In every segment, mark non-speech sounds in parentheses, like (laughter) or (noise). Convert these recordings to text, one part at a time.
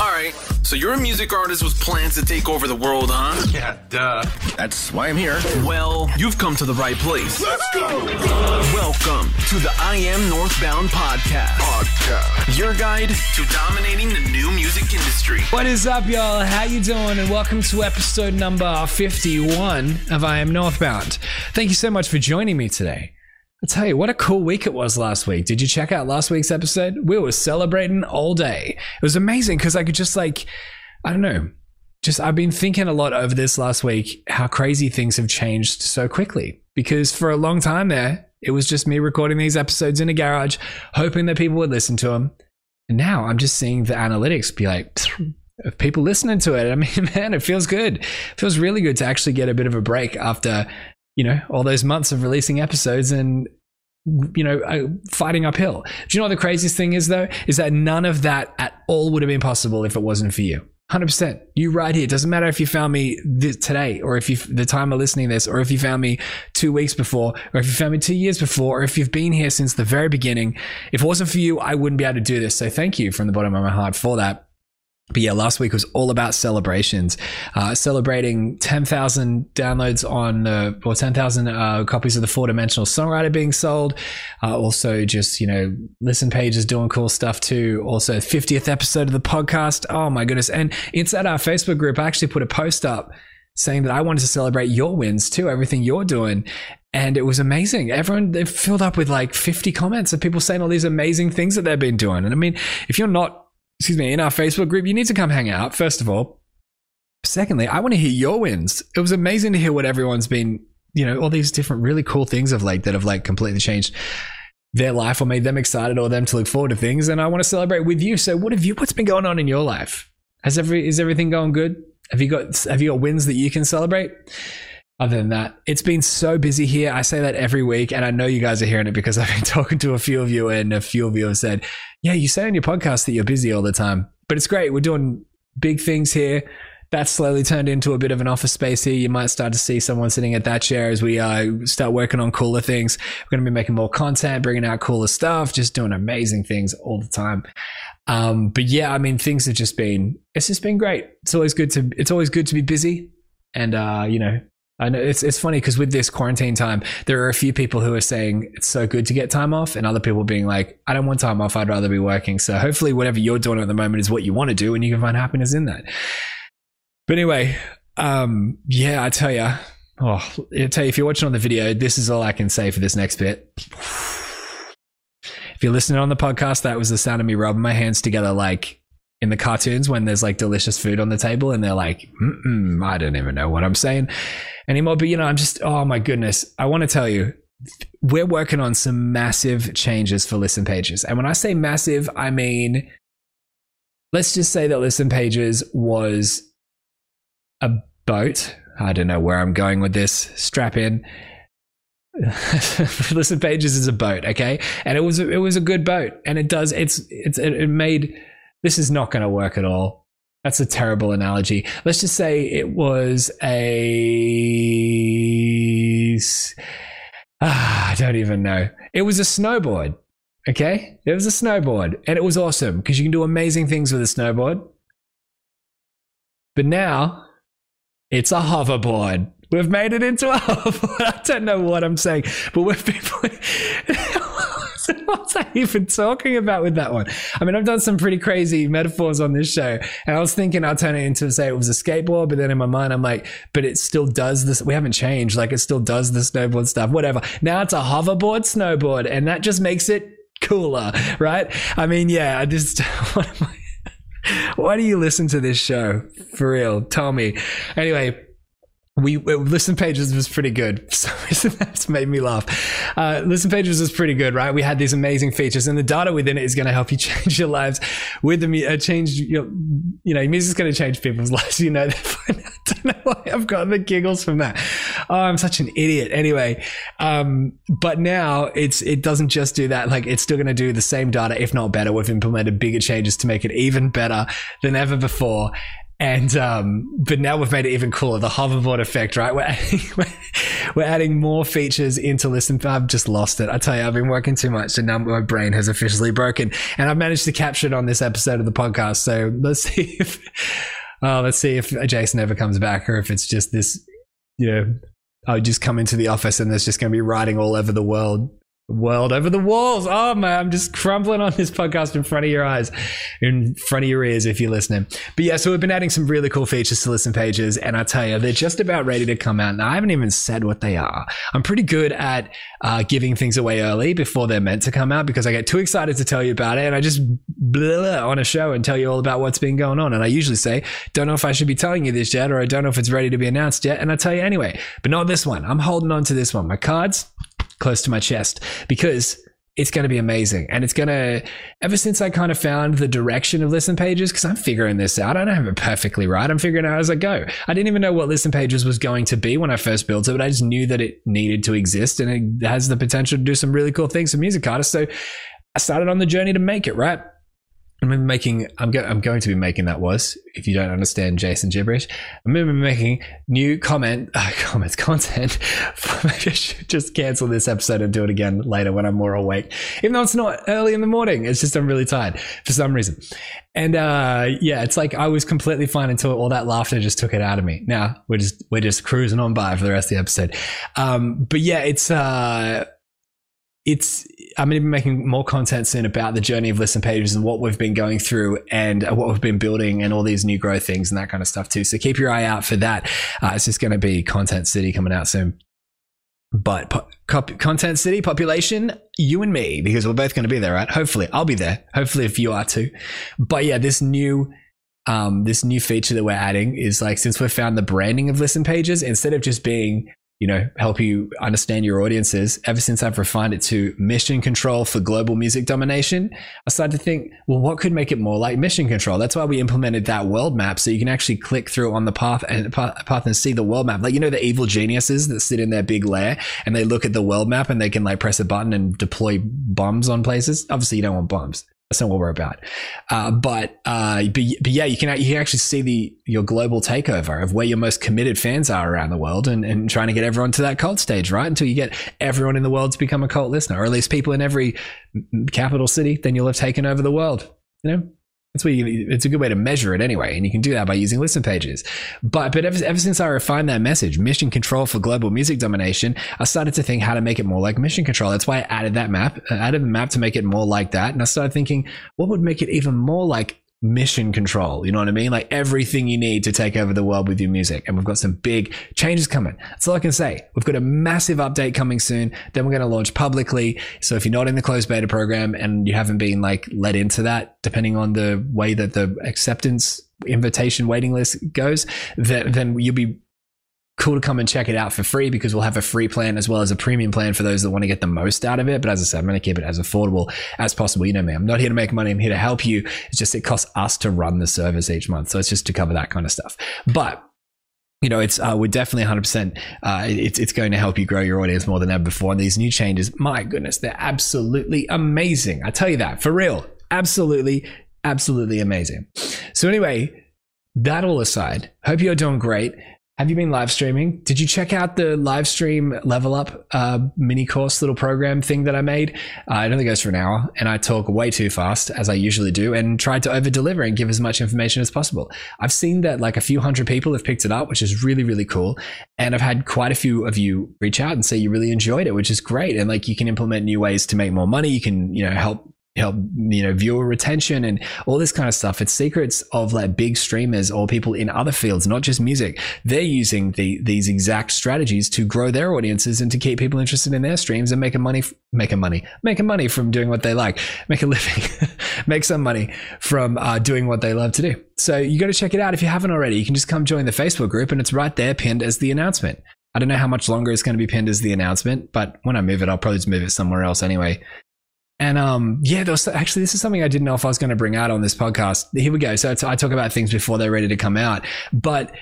Alright, so you're a music artist with plans to take over the world, huh? Yeah, duh. That's why I'm here. Well, you've come to the right place. Let's go! Welcome to the I Am Northbound podcast. Podcast. Your guide to dominating the new music industry. What is up, y'all? How you doing? And welcome to episode number 51 of I Am Northbound. Thank you so much for joining me today. I tell you, what a cool week it was last week. Did you check out last week's episode? We were celebrating all day. It was amazing because I could just like, I don't know, just I've been thinking a lot over this last week how crazy things have changed so quickly. Because for a long time there, it was just me recording these episodes in a garage, hoping that people would listen to them. And now I'm just seeing the analytics be like, (sniffs) people listening to it. I mean, (laughs) man, it feels good. It feels really good to actually get a bit of a break after, you know, all those months of releasing episodes and, you know, uh, fighting uphill. Do you know what the craziest thing is, though? Is that none of that at all would have been possible if it wasn't for you. 100%. You right here. It doesn't matter if you found me this, today or if you, the time of listening to this, or if you found me two weeks before, or if you found me two years before, or if you've been here since the very beginning. If it wasn't for you, I wouldn't be able to do this. So thank you from the bottom of my heart for that. But yeah, last week was all about celebrations, uh, celebrating 10,000 downloads on, uh, or 10,000 uh, copies of the four dimensional songwriter being sold. Uh, also, just, you know, listen pages doing cool stuff too. Also, 50th episode of the podcast. Oh my goodness. And inside our Facebook group, I actually put a post up saying that I wanted to celebrate your wins too, everything you're doing. And it was amazing. Everyone they filled up with like 50 comments of people saying all these amazing things that they've been doing. And I mean, if you're not excuse me, in our Facebook group, you need to come hang out, first of all. Secondly, I want to hear your wins. It was amazing to hear what everyone's been, you know, all these different really cool things of like that have like completely changed their life or made them excited or them to look forward to things. And I want to celebrate with you. So what have you what's been going on in your life? Has every is everything going good? Have you got have you got wins that you can celebrate? other than that, it's been so busy here. I say that every week, and I know you guys are hearing it because I've been (laughs) talking to a few of you, and a few of you have said, Yeah, you say on your podcast that you're busy all the time. But it's great. We're doing big things here. That's slowly turned into a bit of an office space here. You might start to see someone sitting at that chair as we uh, start working on cooler things. We're going to be making more content, bringing out cooler stuff, just doing amazing things all the time. Um, but yeah, I mean, things have just been, it's just been great. It's always good to, it's always good to be busy. And, uh, you know, I know it's it's funny because with this quarantine time, there are a few people who are saying it's so good to get time off, and other people being like, I don't want time off, I'd rather be working. So hopefully, whatever you're doing at the moment is what you want to do, and you can find happiness in that. But anyway, um, yeah, I tell you, oh, I tell you, if you're watching on the video, this is all I can say for this next bit. If you're listening on the podcast, that was the sound of me rubbing my hands together like in the cartoons when there's like delicious food on the table and they're like, I don't even know what I'm saying anymore. But you know, I'm just, oh my goodness. I want to tell you, we're working on some massive changes for listen pages. And when I say massive, I mean, let's just say that listen pages was a boat. I don't know where I'm going with this. Strap in. (laughs) listen pages is a boat, okay? And it was it was a good boat, and it does it's it's it made this is not going to work at all. That's a terrible analogy. Let's just say it was a. Ah, I don't even know. It was a snowboard. Okay? It was a snowboard and it was awesome because you can do amazing things with a snowboard. But now it's a hoverboard. We've made it into a (laughs) hoverboard. I don't know what I'm saying, but we've been. (laughs) (laughs) What's I even talking about with that one? I mean, I've done some pretty crazy metaphors on this show, and I was thinking I'll turn it into say it was a skateboard, but then in my mind I'm like, but it still does this. We haven't changed. Like it still does the snowboard stuff. Whatever. Now it's a hoverboard snowboard, and that just makes it cooler, right? I mean, yeah. I just (laughs) what am I? (laughs) Why do you listen to this show? For real, tell me. Anyway, we listen pages was pretty good. (laughs) So that's made me laugh. Uh, listen pages was pretty good, right? We had these amazing features, and the data within it is going to help you (laughs) change your lives. With the uh, change, your, you know, music's going to change people's (laughs) lives. You know, I don't know why I've got the giggles from that. Oh, I'm such an idiot. Anyway, um, but now it's it doesn't just do that. Like it's still going to do the same data, if not better. We've implemented bigger changes to make it even better than ever before and um, but now we've made it even cooler the hoverboard effect right where, (laughs) we're adding more features into Listen. I've just lost it. I tell you, I've been working too much, and now my brain has officially broken. And I've managed to capture it on this episode of the podcast. So let's (laughs) see if, oh, let's see if Jason ever comes back, or if it's just this, you know, I just come into the office and there's just going to be writing all over the world world over the walls. Oh man, I'm just crumbling on this podcast in front of your eyes, in front of your ears if you're listening. But yeah, so we've been adding some really cool features to listen pages, and I tell you, they're just about ready to come out. Now I haven't even said what they are. I'm pretty good at uh, giving things away early before they're meant to come out because I get too excited to tell you about it, and I just blah, blah, on a show and tell you all about what's been going on. And I usually say, don't know if I should be telling you this yet, or I don't know if it's ready to be announced yet, and I tell you anyway. But not this one. I'm holding on to this one. My cards close to my chest because it's going to be amazing. And it's going to, ever since I kind of found the direction of listen pages, because I'm figuring this out, I don't have it perfectly right. I'm figuring out as I go. I didn't even know what listen pages was going to be when I first built it, but I just knew that it needed to exist and it has the potential to do some really cool things for music artists. So I started on the journey to make it, right? I'm making. I'm, go, I'm going to be making that was. If you don't understand Jason gibberish, I'm going to be making new comment (laughs) uh, comments content. Maybe I should just cancel this episode and do it again later when I'm more awake. Even though it's not early in the morning, it's just I'm really tired for some reason. And uh, yeah, it's like I was completely fine until all that laughter just took it out of me. Now we're just we're just cruising on by for the rest of the episode. Um, but yeah, it's. Uh, it's I'm going to be making more content soon about the journey of listen pages and what we've been going through and what we've been building and all these new growth things and that kind of stuff too. So keep your eye out for that. Uh, it's just going to be Content City coming out soon. But po- Content City population, you and me, because we're both going to be there, right? Hopefully, I'll be there. Hopefully, if you are too. But yeah, this new um, this new feature that we're adding is like since we've found the branding of listen pages, instead of just being you know, help you understand your audiences. Ever since I've refined it to mission control for global music domination, I started to think, well, what could make it more like mission control? That's why we implemented that world map, so you can actually click through on the path and path and see the world map. Like you know, the evil geniuses that sit in their big lair and they look at the world map and they can like press a button and deploy bombs on places. Obviously, you don't want bombs. That's not what we're about. Uh, but, uh, but but yeah, you can you can actually see the your global takeover of where your most committed fans are around the world, and, and trying to get everyone to that cult stage, right? Until you get everyone in the world to become a cult listener, or at least people in every capital city, then you'll have taken over the world. You know, that's where you, it's a good way to measure it anyway, and you can do that by using listen pages. But but ever, ever since I refined that message, mission control for global music domination, I started to think how to make it more like mission control. That's why I added that map, I added the map to make it more like that, and I started thinking what would make it even more like mission control. You know what I mean? Like everything you need to take over the world with your music. And we've got some big changes coming. That's all I can say. We've got a massive update coming soon. Then we're going to launch publicly. So if you're not in the closed beta program and you haven't been like let into that, depending on the way that the acceptance invitation waiting list goes, then, then you'll be cool to come and check it out for free because we'll have a free plan as well as a premium plan for those that want to get the most out of it. But as I said, I'm going to keep it as affordable as possible. You know me, I'm not here to make money. I'm here to help you. It's just it costs us to run the service each month. So it's just to cover that kind of stuff. But you know, it's uh, we're definitely 100%. Uh, it's it's going to help you grow your audience more than ever before. And these new changes, my goodness, they're absolutely amazing. I tell you that for real, absolutely, absolutely amazing. So anyway, that all aside, hope you're doing great. Have you been live streaming? Did you check out the live stream level up uh, mini course little program thing that I made? Uh, it only goes for an hour, and I talk way too fast as I usually do, and tried to over deliver and give as much information as possible. I've seen that like a few hundred people have picked it up, which is really really cool, and I've had quite a few of you reach out and say you really enjoyed it, which is great, and like you can implement new ways to make more money. You can you know help help you know viewer retention and all this kind of stuff. It's secrets of like big streamers or people in other fields not just music. They're using the these exact strategies to grow their audiences and to keep people interested in their streams and making money making money making money from doing what they like (laughs) make a living make some money from uh, doing what they love to do. So you got to check it out if you haven't already. You can just come join the facebook group and it's right there pinned as the announcement. I don't know how much longer it's going to be pinned as the announcement, but when I move it, I'll probably just move it somewhere else anyway. And um, yeah, was, actually, this is something I didn't know if I was going to bring out on this podcast. Here we go. So I talk about things before they're ready to come out, but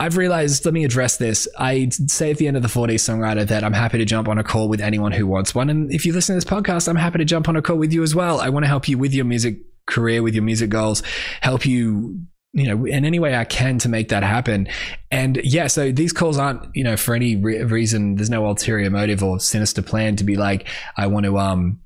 I've realized, let me address this. I say at the end of the 4D songwriter that I'm happy to jump on a call with anyone who wants one. And if you listen to this podcast, I'm happy to jump on a call with you as well. I want to help you with your music career, with your music goals, help you you know, in any way I can to make that happen. And yeah, so these calls aren't, you know, for any re- reason, there's no ulterior motive or sinister plan to be like, I want to, um,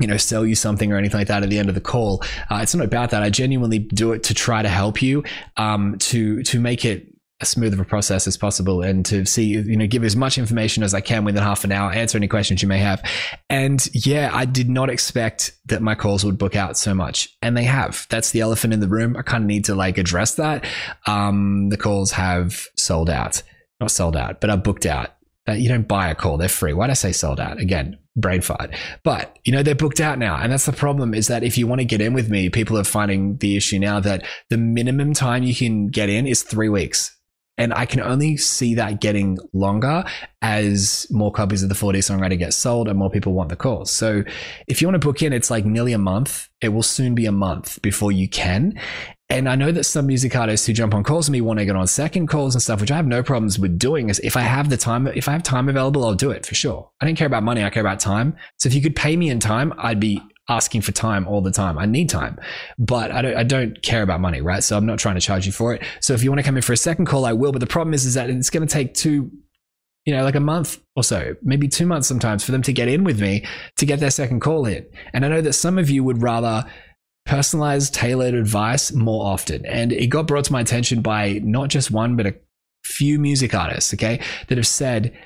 you know, sell you something or anything like that at the end of the call. Uh, it's not about that. I genuinely do it to try to help you, um, to to make it as smooth of a process as possible and to see, you know, give as much information as I can within half an hour, answer any questions you may have. And yeah, I did not expect that my calls would book out so much. And they have. That's the elephant in the room. I kind of need to like address that. Um, the calls have sold out. Not sold out, but are booked out. You don't buy a call, they're free. Why'd I say sold out? Again, brain fart. But you know, they're booked out now. And that's the problem is that if you want to get in with me, people are finding the issue now that the minimum time you can get in is three weeks and I can only see that getting longer as more copies of the 4D songwriter get sold and more people want the calls. So if you want to book in, it's like nearly a month. It will soon be a month before you can. And I know that some music artists who jump on calls with me want to get on second calls and stuff, which I have no problems with doing. Is if I have the time, if I have time available, I'll do it for sure. I don't care about money. I care about time. So if you could pay me in time, I'd be asking for time all the time. I need time, but I don't, I don't care about money, right? So I'm not trying to charge you for it. So if you want to come in for a second call, I will. But the problem is, is that it's going to take two, you know, like a month or so, maybe two months sometimes for them to get in with me to get their second call in. And I know that some of you would rather personalized, tailored advice more often. And it got brought to my attention by not just one, but a few music artists, okay, that have said,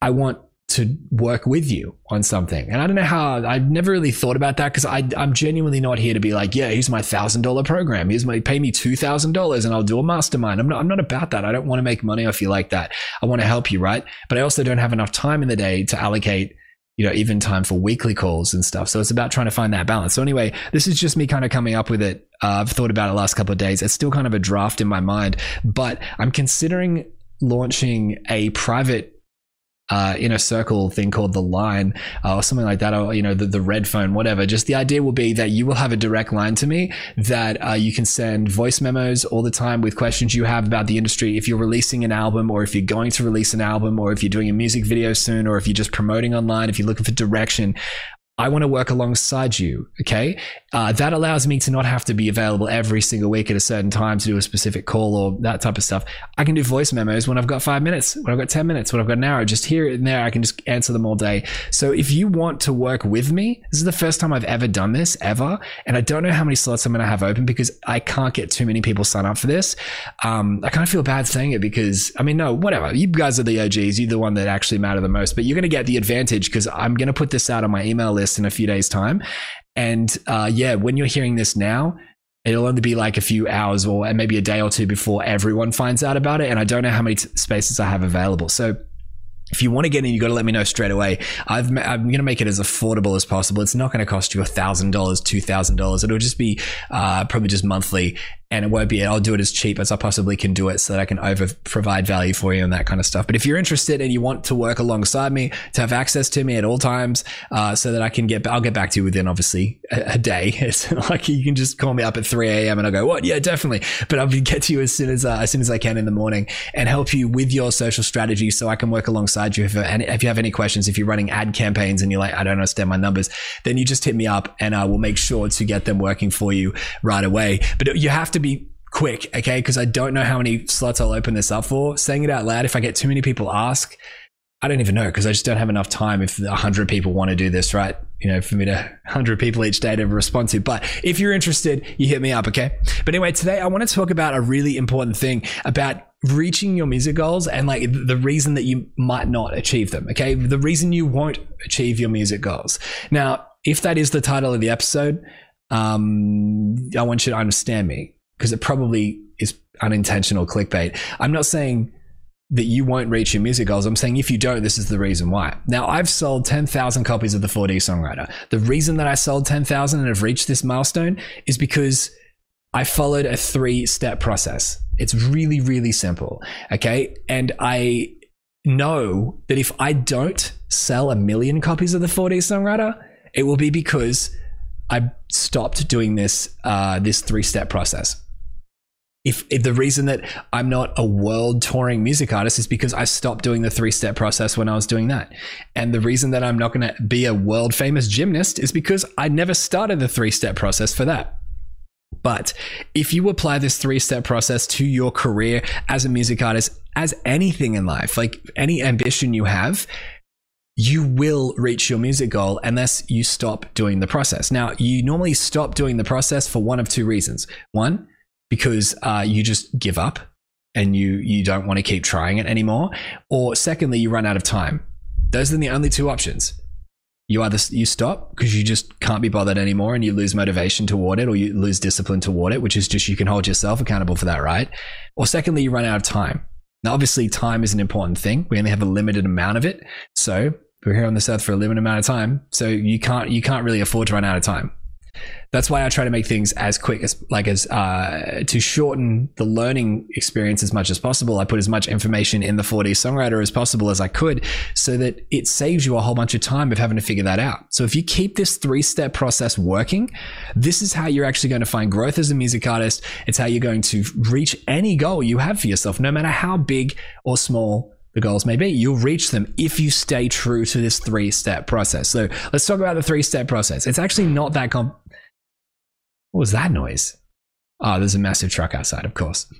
I want to work with you on something. And I don't know how I've never really thought about that because I'm genuinely not here to be like, yeah, here's my thousand dollar program. Here's my pay me two thousand dollars and I'll do a mastermind. I'm not I'm not about that. I don't want to make money off you like that. I want to help you, right? But I also don't have enough time in the day to allocate you know, even time for weekly calls and stuff. So it's about trying to find that balance. So anyway, this is just me kind of coming up with it. Uh, I've thought about it last couple of days. It's still kind of a draft in my mind, but I'm considering launching a private uh, inner circle thing called the line uh, or something like that, or you know the, the red phone, whatever. Just the idea will be that you will have a direct line to me that uh, you can send voice memos all the time with questions you have about the industry. If you're releasing an album, or if you're going to release an album, or if you're doing a music video soon, or if you're just promoting online, if you're looking for direction, I want to work alongside you. Okay. Uh, that allows me to not have to be available every single week at a certain time to do a specific call or that type of stuff. I can do voice memos when I've got five minutes, when I've got 10 minutes, when I've got an hour, just here and there. I can just answer them all day. So if you want to work with me, this is the first time I've ever done this ever. And I don't know how many slots I'm going to have open because I can't get too many people sign up for this. Um, I kind of feel bad saying it because, I mean, no, whatever. You guys are the OGs. You're the one that actually matter the most, but you're going to get the advantage because I'm going to put this out on my email list in a few days' time. And uh, yeah, when you're hearing this now, it'll only be like a few hours or maybe a day or two before everyone finds out about it. And I don't know how many t- spaces I have available. So if you want to get in, you got to let me know straight away. i am going to make it as affordable as possible. It's not going to cost you a $1,000, $2,000. It'll just be uh, probably just monthly and it won't be, I'll do it as cheap as I possibly can do it so that I can over provide value for you and that kind of stuff. But if you're interested and you want to work alongside me, to have access to me at all times, uh, so that I can get, I'll get back to you within obviously a, a day. (laughs) It's like you can just call me up at 3 a.m. and I'll go, what? Yeah, definitely. But I'll get to you as soon as, uh, as soon as I can in the morning and help you with your social strategy so I can work alongside you. If, and if you have any questions, if you're running ad campaigns and you're like, I don't understand my numbers, then you just hit me up and I will make sure to get them working for you right away. But you have to be quick, okay? Because I don't know how many slots I'll open this up for. Saying it out loud, if I get too many people ask, I don't even know because I just don't have enough time if 100 people want to do this, right? You know, for me to 100 people each day to respond to. But if you're interested, you hit me up, okay? But anyway, today I want to talk about a really important thing about reaching your music goals and like the reason that you might not achieve them, okay? The reason you won't achieve your music goals. Now, if that is the title of the episode, um, I want you to understand me because it probably is unintentional clickbait. I'm not saying that you won't reach your music goals. I'm saying if you don't, this is the reason why. Now, I've sold 10,000 copies of the 4D Songwriter. The reason that I sold 10,000 and have reached this milestone is because I followed a three step process. It's really, really simple. Okay. And I know that if I don't sell a million copies of the 4D Songwriter, it will be because I stopped doing this, uh, this three step process if, if, the reason that I'm not a world touring music artist is because I stopped doing the three step process when I was doing that. And the reason that I'm not going to be a world famous gymnast is because I never started the three step process for that. But if you apply this three step process to your career as a music artist, as anything in life, like any ambition you have, you will reach your music goal unless you stop doing the process. Now, you normally stop doing the process for one of two reasons. One, because uh, you just give up and you you don't want to keep trying it anymore, or secondly, you run out of time. Those are the only two options. You either you stop because you just can't be bothered anymore and you lose motivation toward it, or you lose discipline toward it, which is just you can hold yourself accountable for that, right? Or secondly, you run out of time. Now, obviously, time is an important thing. We only have a limited amount of it, so we're here on this earth for a limited amount of time. So you can't you can't really afford to run out of time. That's why I try to make things as quick as like as uh, to shorten the learning experience as much as possible. I put as much information in the 4D songwriter as possible as I could, so that it saves you a whole bunch of time of having to figure that out. So if you keep this three step process working, this is how you're actually going to find growth as a music artist. It's how you're going to reach any goal you have for yourself, no matter how big or small the goals may be. You'll reach them if you stay true to this three step process. So let's talk about the three step process. It's actually not that comp. What was that noise? Oh, there's a massive truck outside, of course.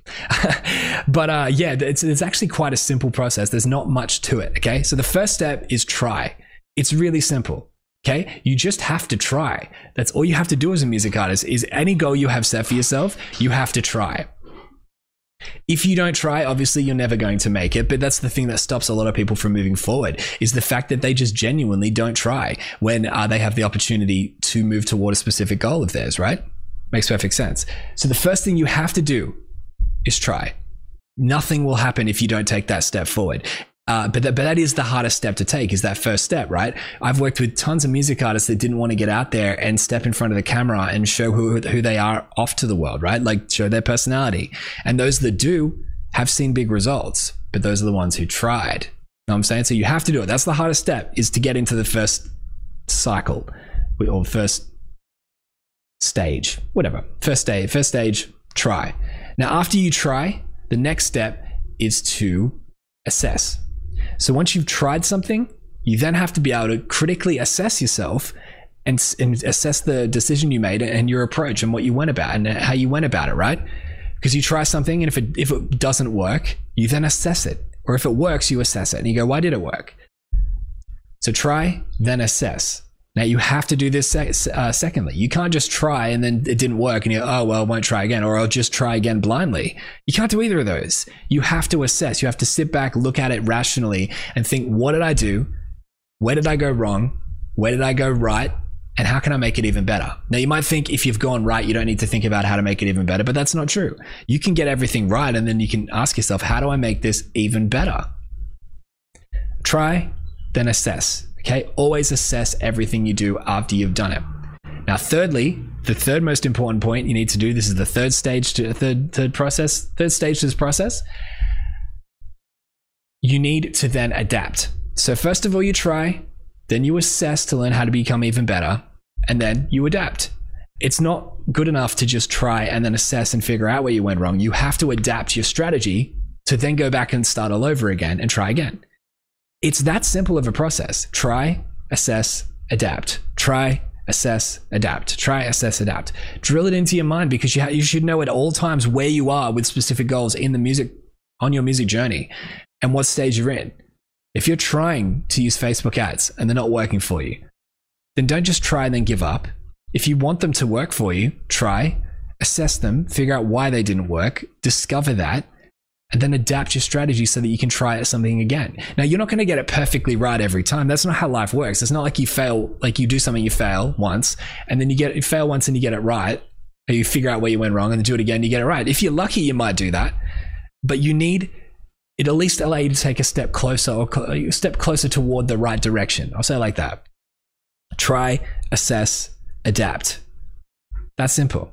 (laughs) but uh, yeah, it's, it's actually quite a simple process. There's not much to it. Okay. So the first step is try. It's really simple. Okay. You just have to try. That's all you have to do as a music artist is any goal you have set for yourself, you have to try. If you don't try, obviously you're never going to make it, but that's the thing that stops a lot of people from moving forward is the fact that they just genuinely don't try when uh, they have the opportunity to move toward a specific goal of theirs, right? Makes perfect sense. So the first thing you have to do is try. Nothing will happen if you don't take that step forward. Uh, but, that, but that is the hardest step to take is that first step, right? I've worked with tons of music artists that didn't want to get out there and step in front of the camera and show who, who they are off to the world, right? Like show their personality. And those that do have seen big results, but those are the ones who tried. You know what I'm saying? So you have to do it. That's the hardest step is to get into the first cycle or first stage, whatever. First stage, first stage, try. Now, after you try, the next step is to assess. So once you've tried something, you then have to be able to critically assess yourself and, and assess the decision you made and your approach and what you went about and how you went about it, right? Because you try something and if it if it doesn't work, you then assess it. Or if it works, you assess it and you go, why did it work? So try, then assess. Now you have to do this sec- uh, secondly. You can't just try and then it didn't work and you oh well I won't try again or I'll just try again blindly. You can't do either of those. You have to assess. You have to sit back, look at it rationally and think what did I do? Where did I go wrong? Where did I go right? And how can I make it even better? Now you might think if you've gone right you don't need to think about how to make it even better, but that's not true. You can get everything right and then you can ask yourself how do I make this even better? Try, then assess Okay, always assess everything you do after you've done it. Now, thirdly, the third most important point you need to do this is the third stage to third third process, third stage to this process. You need to then adapt. So first of all, you try, then you assess to learn how to become even better, and then you adapt. It's not good enough to just try and then assess and figure out where you went wrong. You have to adapt your strategy to then go back and start all over again and try again. It's that simple of a process. Try, assess, adapt. Try, assess, adapt. Try, assess, adapt. Drill it into your mind because you, ha- you should know at all times where you are with specific goals in the music, on your music journey and what stage you're in. If you're trying to use Facebook ads and they're not working for you, then don't just try and then give up. If you want them to work for you, try, assess them, figure out why they didn't work, discover that, and then adapt your strategy so that you can try at something again. Now, you're not going to get it perfectly right every time. That's not how life works. It's not like you fail, like you do something, you fail once, and then you get you fail once and you get it right, or you figure out where you went wrong and then do it again, you get it right. If you're lucky, you might do that, but you need it at least allow you to take a step closer or a step closer toward the right direction. I'll say it like that. Try, assess, adapt. That's simple.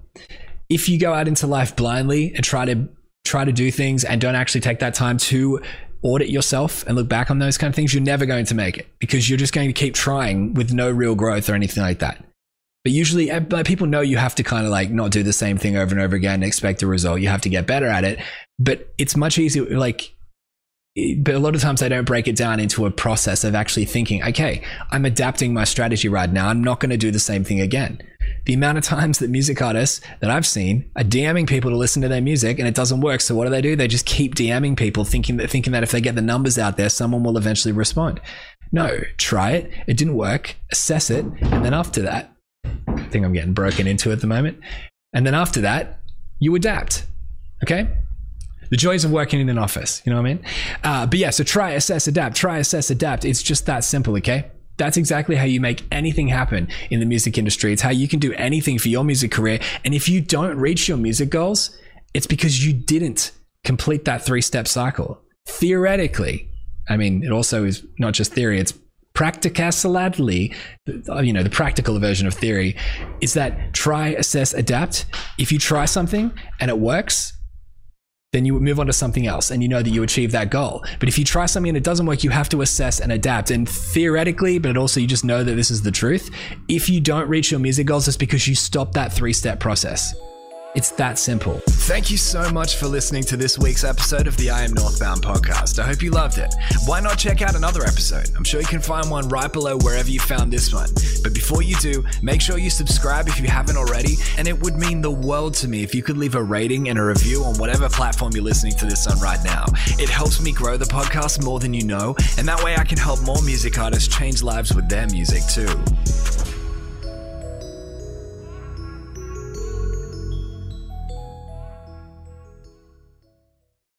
If you go out into life blindly and try to try to do things and don't actually take that time to audit yourself and look back on those kind of things, you're never going to make it because you're just going to keep trying with no real growth or anything like that. But usually, eh, people know you have to kind of like not do the same thing over and over again and expect a result. You have to get better at it. But it's much easier, like, but a lot of times they don't break it down into a process of actually thinking, okay, I'm adapting my strategy right now. I'm not going to do the same thing again the amount of times that music artists that I've seen are DMing people to listen to their music and it doesn't work. So what do they do? They just keep DMing people thinking that thinking that if they get the numbers out there, someone will eventually respond. No, try it. It didn't work. Assess it. And then after that, I think I'm getting broken into at the moment. And then after that, you adapt. Okay? The joys of working in an office. You know what I mean? Uh, but yeah, so try, assess, adapt. Try, assess, adapt. It's just that simple, okay? That's exactly how you make anything happen in the music industry. It's how you can do anything for your music career. And if you don't reach your music goals, it's because you didn't complete that three step cycle. Theoretically, I mean, it also is not just theory, it's practicality, you know, the practical version of theory is that try, assess, adapt. If you try something and it works, then you move on to something else and you know that you achieve that goal. But if you try something and it doesn't work, you have to assess and adapt. And theoretically, but also you just know that this is the truth. If you don't reach your music goals, it's because you stopped that three step process. It's that simple. Thank you so much for listening to this week's episode of the I Am Northbound podcast. I hope you loved it. Why not check out another episode? I'm sure you can find one right below wherever you found this one. But before you do, make sure you subscribe if you haven't already, and it would mean the world to me if you could leave a rating and a review on whatever platform you're listening to this on right now. It helps me grow the podcast more than you know, and that way I can help more music artists change lives with their music too.